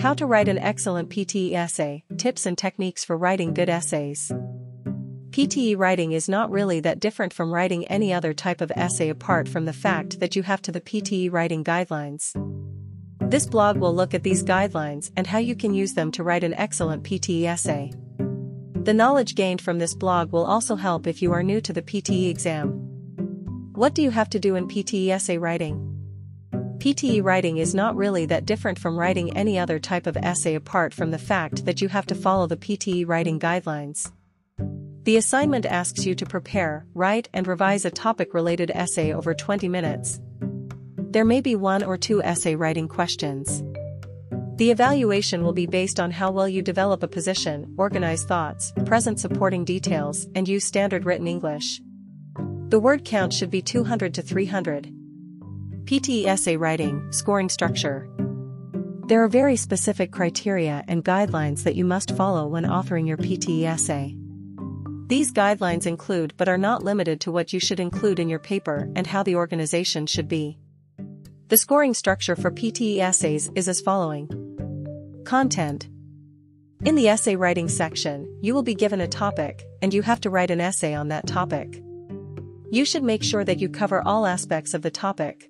How to write an excellent PTE essay, tips and techniques for writing good essays. PTE writing is not really that different from writing any other type of essay apart from the fact that you have to the PTE writing guidelines. This blog will look at these guidelines and how you can use them to write an excellent PTE essay. The knowledge gained from this blog will also help if you are new to the PTE exam. What do you have to do in PTE essay writing? PTE writing is not really that different from writing any other type of essay apart from the fact that you have to follow the PTE writing guidelines. The assignment asks you to prepare, write and revise a topic-related essay over 20 minutes. There may be one or two essay writing questions. The evaluation will be based on how well you develop a position, organize thoughts, present supporting details, and use standard written English. The word count should be 200 to 300. PTE essay writing, scoring structure. There are very specific criteria and guidelines that you must follow when authoring your PTE essay. These guidelines include but are not limited to what you should include in your paper and how the organization should be. The scoring structure for PTE essays is as following. Content. In the essay writing section, you will be given a topic, and you have to write an essay on that topic. You should make sure that you cover all aspects of the topic,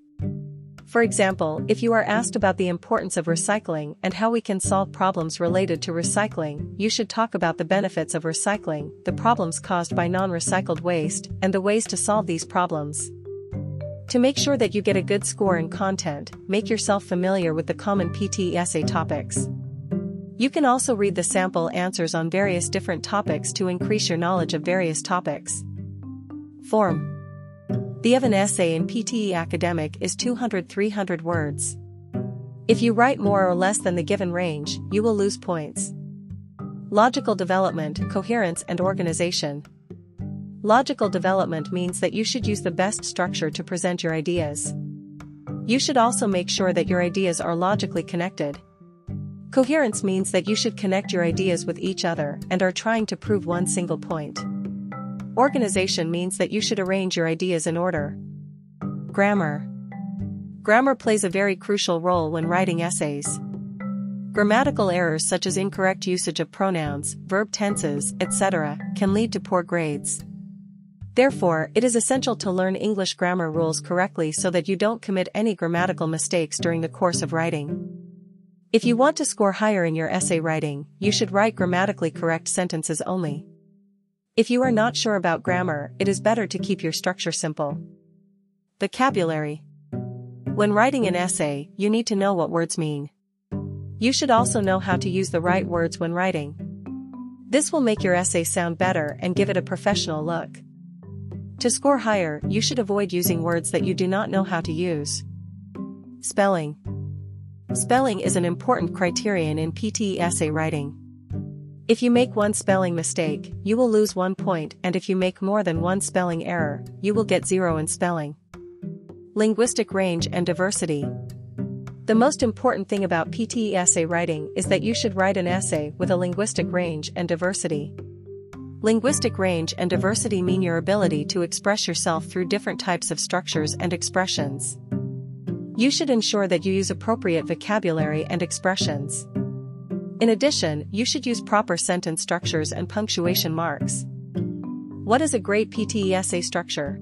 for example, if you are asked about the importance of recycling and how we can solve problems related to recycling, you should talk about the benefits of recycling, the problems caused by non-recycled waste, and the ways to solve these problems. To make sure that you get a good score in content, make yourself familiar with the common PTE essay topics. You can also read the sample answers on various different topics to increase your knowledge of various topics. Form the of an essay in PTE Academic is 200-300 words. If you write more or less than the given range, you will lose points. Logical development, coherence and organization. Logical development means that you should use the best structure to present your ideas. You should also make sure that your ideas are logically connected. Coherence means that you should connect your ideas with each other and are trying to prove one single point. Organization means that you should arrange your ideas in order. Grammar. Grammar plays a very crucial role when writing essays. Grammatical errors such as incorrect usage of pronouns, verb tenses, etc., can lead to poor grades. Therefore, it is essential to learn English grammar rules correctly so that you don't commit any grammatical mistakes during the course of writing. If you want to score higher in your essay writing, you should write grammatically correct sentences only. If you are not sure about grammar, it is better to keep your structure simple. Vocabulary. When writing an essay, you need to know what words mean. You should also know how to use the right words when writing. This will make your essay sound better and give it a professional look. To score higher, you should avoid using words that you do not know how to use. Spelling. Spelling is an important criterion in PTE essay writing. If you make one spelling mistake, you will lose one point and if you make more than one spelling error, you will get zero in spelling. Linguistic range and diversity. The most important thing about PTE essay writing is that you should write an essay with a linguistic range and diversity. Linguistic range and diversity mean your ability to express yourself through different types of structures and expressions. You should ensure that you use appropriate vocabulary and expressions. In addition, you should use proper sentence structures and punctuation marks. What is a great PTE essay structure?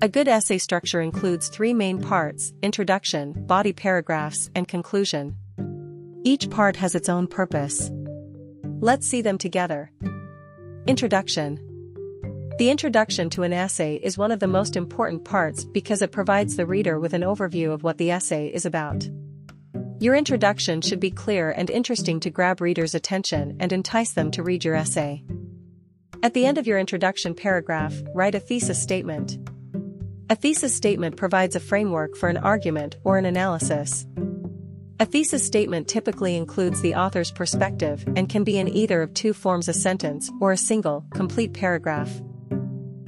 A good essay structure includes three main parts, introduction, body paragraphs, and conclusion. Each part has its own purpose. Let's see them together. Introduction. The introduction to an essay is one of the most important parts because it provides the reader with an overview of what the essay is about. Your introduction should be clear and interesting to grab readers' attention and entice them to read your essay. At the end of your introduction paragraph, write a thesis statement. A thesis statement provides a framework for an argument or an analysis. A thesis statement typically includes the author's perspective and can be in either of two forms a sentence or a single, complete paragraph.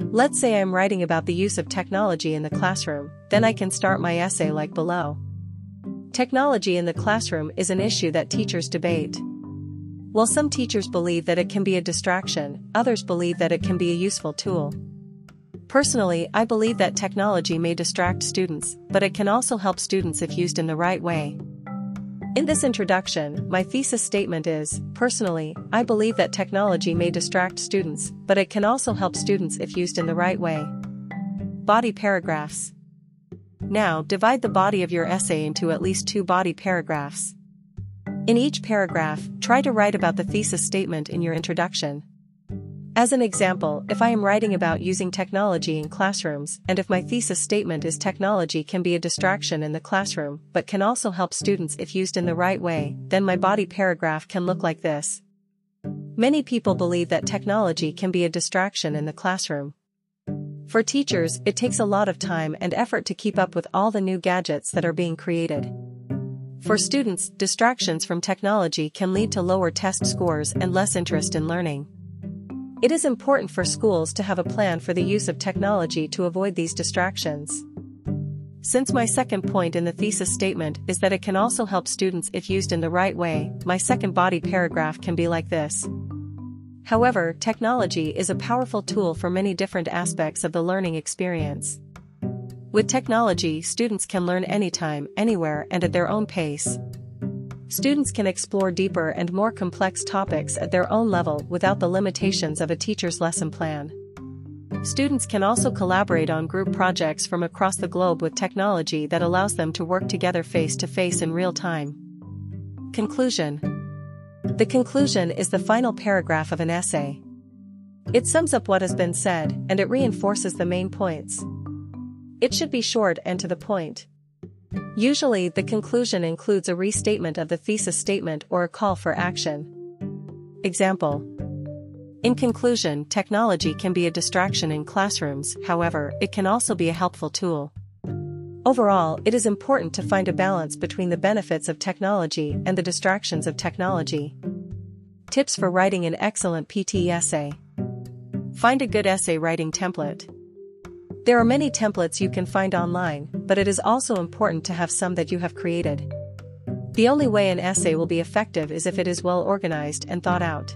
Let's say I'm writing about the use of technology in the classroom, then I can start my essay like below. Technology in the classroom is an issue that teachers debate. While some teachers believe that it can be a distraction, others believe that it can be a useful tool. Personally, I believe that technology may distract students, but it can also help students if used in the right way. In this introduction, my thesis statement is, personally, I believe that technology may distract students, but it can also help students if used in the right way. Body paragraphs. Now, divide the body of your essay into at least two body paragraphs. In each paragraph, try to write about the thesis statement in your introduction. As an example, if I am writing about using technology in classrooms, and if my thesis statement is technology can be a distraction in the classroom, but can also help students if used in the right way, then my body paragraph can look like this. Many people believe that technology can be a distraction in the classroom. For teachers, it takes a lot of time and effort to keep up with all the new gadgets that are being created. For students, distractions from technology can lead to lower test scores and less interest in learning. It is important for schools to have a plan for the use of technology to avoid these distractions. Since my second point in the thesis statement is that it can also help students if used in the right way, my second body paragraph can be like this. However, technology is a powerful tool for many different aspects of the learning experience. With technology, students can learn anytime, anywhere, and at their own pace. Students can explore deeper and more complex topics at their own level without the limitations of a teacher's lesson plan. Students can also collaborate on group projects from across the globe with technology that allows them to work together face to face in real time. Conclusion The conclusion is the final paragraph of an essay. It sums up what has been said and it reinforces the main points. It should be short and to the point. Usually, the conclusion includes a restatement of the thesis statement or a call for action. Example In conclusion, technology can be a distraction in classrooms, however, it can also be a helpful tool. Overall, it is important to find a balance between the benefits of technology and the distractions of technology. Tips for writing an excellent PTE essay. Find a good essay writing template. There are many templates you can find online, but it is also important to have some that you have created. The only way an essay will be effective is if it is well organized and thought out.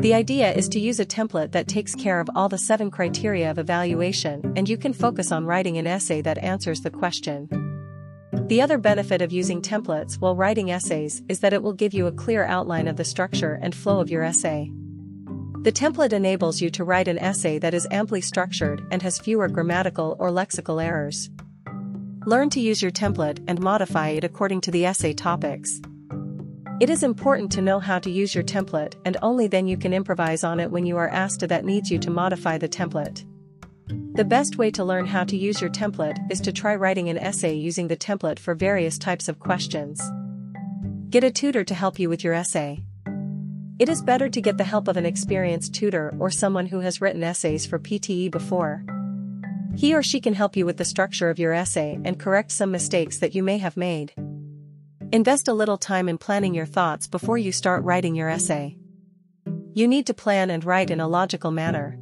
The idea is to use a template that takes care of all the seven criteria of evaluation and you can focus on writing an essay that answers the question. The other benefit of using templates while writing essays is that it will give you a clear outline of the structure and flow of your essay. The template enables you to write an essay that is amply structured and has fewer grammatical or lexical errors. Learn to use your template and modify it according to the essay topics. It is important to know how to use your template and only then you can improvise on it when you are asked that needs you to modify the template. The best way to learn how to use your template is to try writing an essay using the template for various types of questions. Get a tutor to help you with your essay. It is better to get the help of an experienced tutor or someone who has written essays for PTE before. He or she can help you with the structure of your essay and correct some mistakes that you may have made. Invest a little time in planning your thoughts before you start writing your essay. You need to plan and write in a logical manner.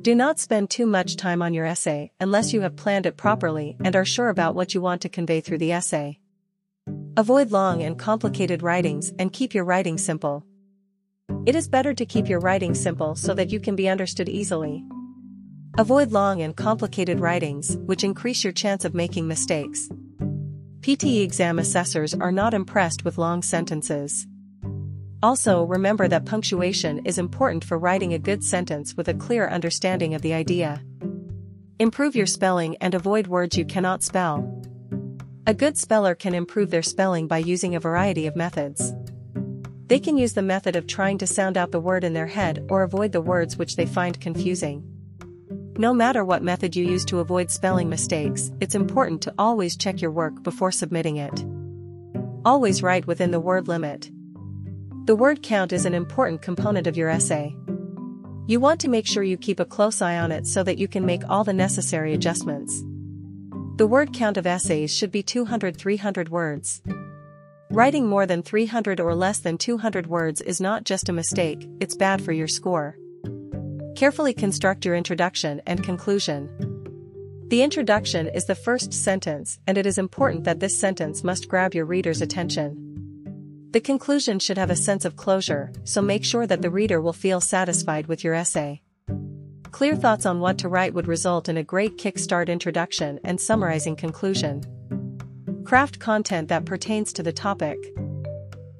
Do not spend too much time on your essay unless you have planned it properly and are sure about what you want to convey through the essay. Avoid long and complicated writings and keep your writing simple. It is better to keep your writing simple so that you can be understood easily. Avoid long and complicated writings, which increase your chance of making mistakes. PTE exam assessors are not impressed with long sentences. Also remember that punctuation is important for writing a good sentence with a clear understanding of the idea. Improve your spelling and avoid words you cannot spell. A good speller can improve their spelling by using a variety of methods. They can use the method of trying to sound out the word in their head or avoid the words which they find confusing. No matter what method you use to avoid spelling mistakes, it's important to always check your work before submitting it. Always write within the word limit. The word count is an important component of your essay. You want to make sure you keep a close eye on it so that you can make all the necessary adjustments. The word count of essays should be 200-300 words. Writing more than 300 or less than 200 words is not just a mistake, it's bad for your score. Carefully construct your introduction and conclusion. The introduction is the first sentence and it is important that this sentence must grab your reader's attention. The conclusion should have a sense of closure, so make sure that the reader will feel satisfied with your essay. Clear thoughts on what to write would result in a great kickstart introduction and summarizing conclusion. Craft content that pertains to the topic.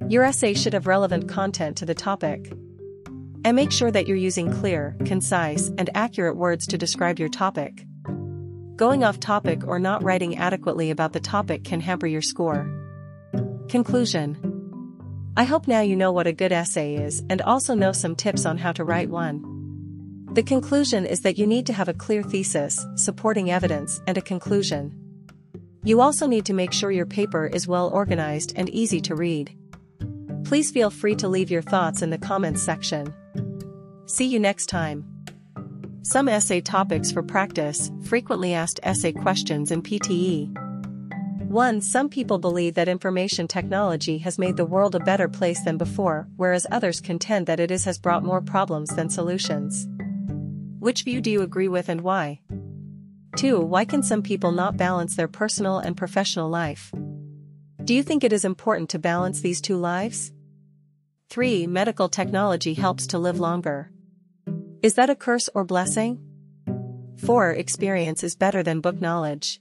Your essay should have relevant content to the topic. And make sure that you're using clear, concise, and accurate words to describe your topic. Going off topic or not writing adequately about the topic can hamper your score. Conclusion I hope now you know what a good essay is and also know some tips on how to write one. The conclusion is that you need to have a clear thesis, supporting evidence, and a conclusion. You also need to make sure your paper is well organized and easy to read. Please feel free to leave your thoughts in the comments section. See you next time. Some essay topics for practice, frequently asked essay questions in PTE. 1. Some people believe that information technology has made the world a better place than before, whereas others contend that it is has brought more problems than solutions. Which view do you agree with and why? 2. Why can some people not balance their personal and professional life? Do you think it is important to balance these two lives? 3. Medical technology helps to live longer. Is that a curse or blessing? 4. Experience is better than book knowledge.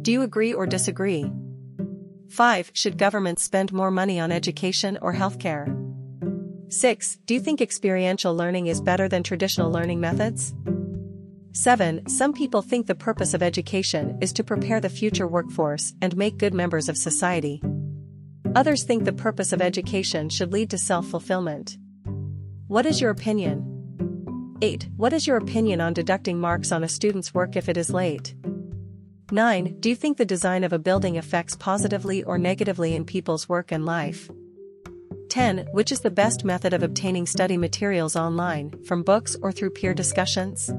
Do you agree or disagree? 5. Should governments spend more money on education or healthcare? 6. Do you think experiential learning is better than traditional learning methods? 7. Some people think the purpose of education is to prepare the future workforce and make good members of society. Others think the purpose of education should lead to self-fulfillment. What is your opinion? 8. What is your opinion on deducting marks on a student's work if it is late? 9. Do you think the design of a building affects positively or negatively in people's work and life? 10. Which is the best method of obtaining study materials online, from books or through peer discussions?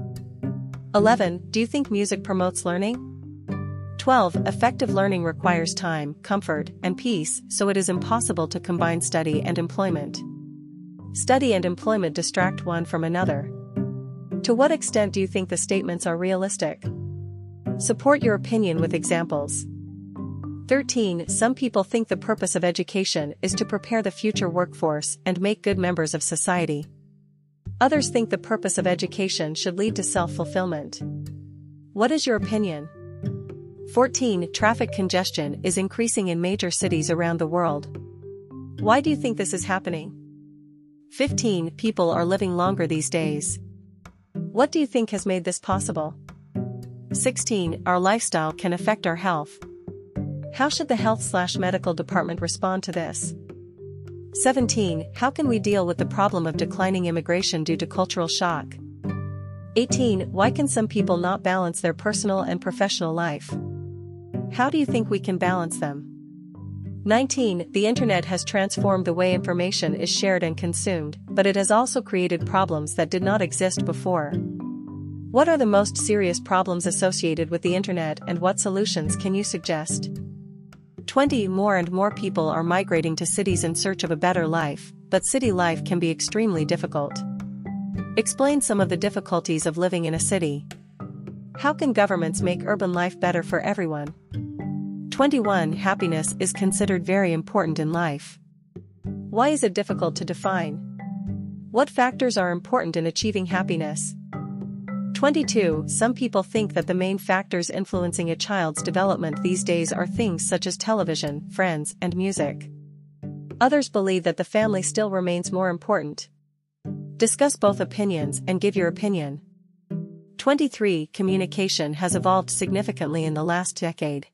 11. Do you think music promotes learning? 12. Effective learning requires time, comfort, and peace, so it is impossible to combine study and employment. Study and employment distract one from another. To what extent do you think the statements are realistic? Support your opinion with examples. 13. Some people think the purpose of education is to prepare the future workforce and make good members of society. Others think the purpose of education should lead to self-fulfillment. What is your opinion? 14. Traffic congestion is increasing in major cities around the world. Why do you think this is happening? 15. People are living longer these days. What do you think has made this possible? 16. Our lifestyle can affect our health. How should the health slash medical department respond to this? 17. How can we deal with the problem of declining immigration due to cultural shock? 18. Why can some people not balance their personal and professional life? How do you think we can balance them? 19. The internet has transformed the way information is shared and consumed, but it has also created problems that did not exist before. What are the most serious problems associated with the internet and what solutions can you suggest? 20 More and more people are migrating to cities in search of a better life, but city life can be extremely difficult. Explain some of the difficulties of living in a city. How can governments make urban life better for everyone? 21 Happiness is considered very important in life. Why is it difficult to define? What factors are important in achieving happiness? 22. Some people think that the main factors influencing a child's development these days are things such as television, friends, and music. Others believe that the family still remains more important. Discuss both opinions and give your opinion. 23. Communication has evolved significantly in the last decade.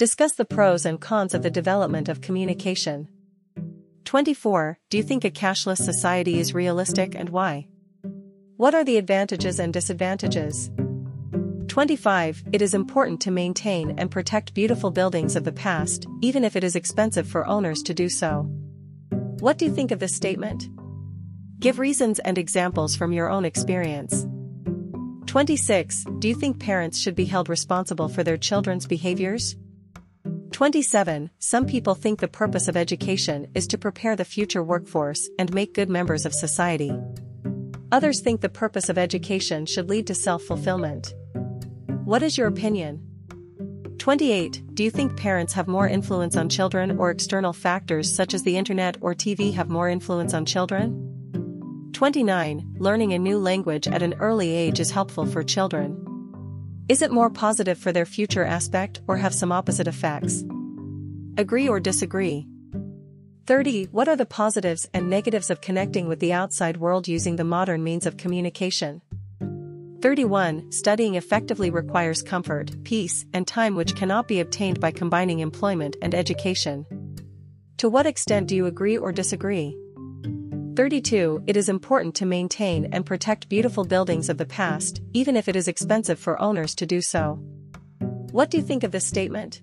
Discuss the pros and cons of the development of communication. 24. Do you think a cashless society is realistic and why? What are the advantages and disadvantages? 25. It is important to maintain and protect beautiful buildings of the past, even if it is expensive for owners to do so. What do you think of this statement? Give reasons and examples from your own experience. 26. Do you think parents should be held responsible for their children's behaviors? 27. Some people think the purpose of education is to prepare the future workforce and make good members of society. Others think the purpose of education should lead to self-fulfillment. What is your opinion? 28. Do you think parents have more influence on children or external factors such as the internet or TV have more influence on children? 29. Learning a new language at an early age is helpful for children. Is it more positive for their future aspect or have some opposite effects? Agree or disagree? 30. What are the positives and negatives of connecting with the outside world using the modern means of communication? 31. Studying effectively requires comfort, peace, and time which cannot be obtained by combining employment and education. To what extent do you agree or disagree? 32. It is important to maintain and protect beautiful buildings of the past, even if it is expensive for owners to do so. What do you think of this statement?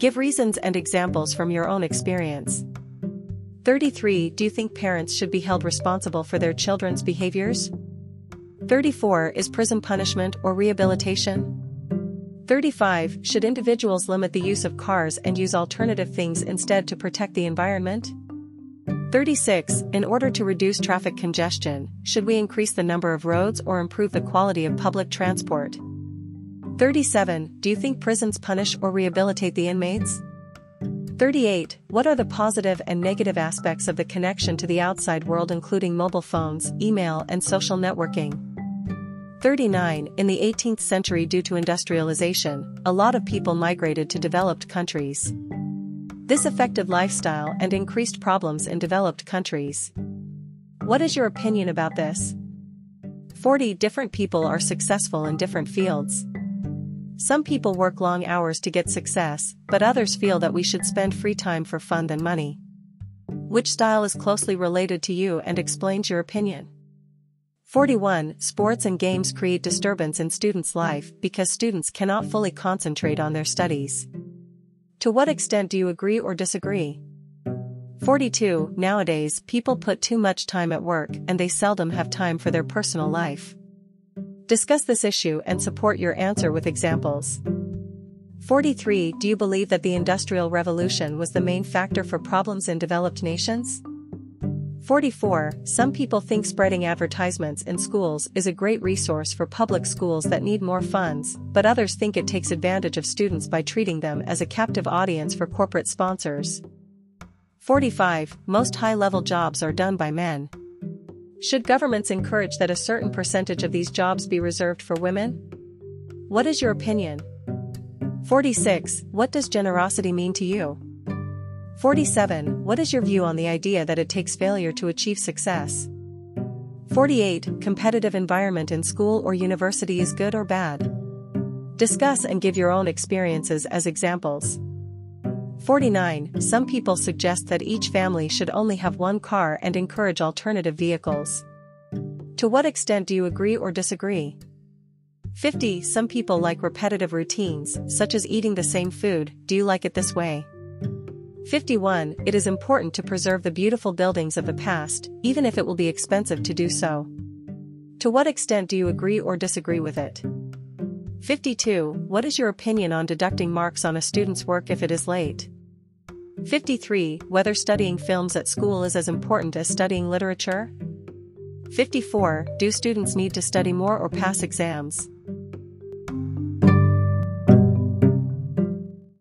Give reasons and examples from your own experience. 33. Do you think parents should be held responsible for their children's behaviors? 34. Is prison punishment or rehabilitation? 35. Should individuals limit the use of cars and use alternative things instead to protect the environment? 36. In order to reduce traffic congestion, should we increase the number of roads or improve the quality of public transport? 37. Do you think prisons punish or rehabilitate the inmates? 38. What are the positive and negative aspects of the connection to the outside world including mobile phones, email and social networking? 39. In the 18th century due to industrialization, a lot of people migrated to developed countries. This affected lifestyle and increased problems in developed countries. What is your opinion about this? 40 different people are successful in different fields. Some people work long hours to get success, but others feel that we should spend free time for fun than money. Which style is closely related to you and explains your opinion? 41. Sports and games create disturbance in students' life because students cannot fully concentrate on their studies. To what extent do you agree or disagree? 42. Nowadays, people put too much time at work and they seldom have time for their personal life. Discuss this issue and support your answer with examples. 43. Do you believe that the Industrial Revolution was the main factor for problems in developed nations? 44. Some people think spreading advertisements in schools is a great resource for public schools that need more funds, but others think it takes advantage of students by treating them as a captive audience for corporate sponsors. 45. Most high level jobs are done by men. Should governments encourage that a certain percentage of these jobs be reserved for women? What is your opinion? 46. What does generosity mean to you? 47. What is your view on the idea that it takes failure to achieve success? 48. Competitive environment in school or university is good or bad? Discuss and give your own experiences as examples. 49. Some people suggest that each family should only have one car and encourage alternative vehicles. To what extent do you agree or disagree? 50. Some people like repetitive routines, such as eating the same food, do you like it this way? 51. It is important to preserve the beautiful buildings of the past, even if it will be expensive to do so. To what extent do you agree or disagree with it? 52. What is your opinion on deducting marks on a student's work if it is late? 53. Whether studying films at school is as important as studying literature? 54. Do students need to study more or pass exams?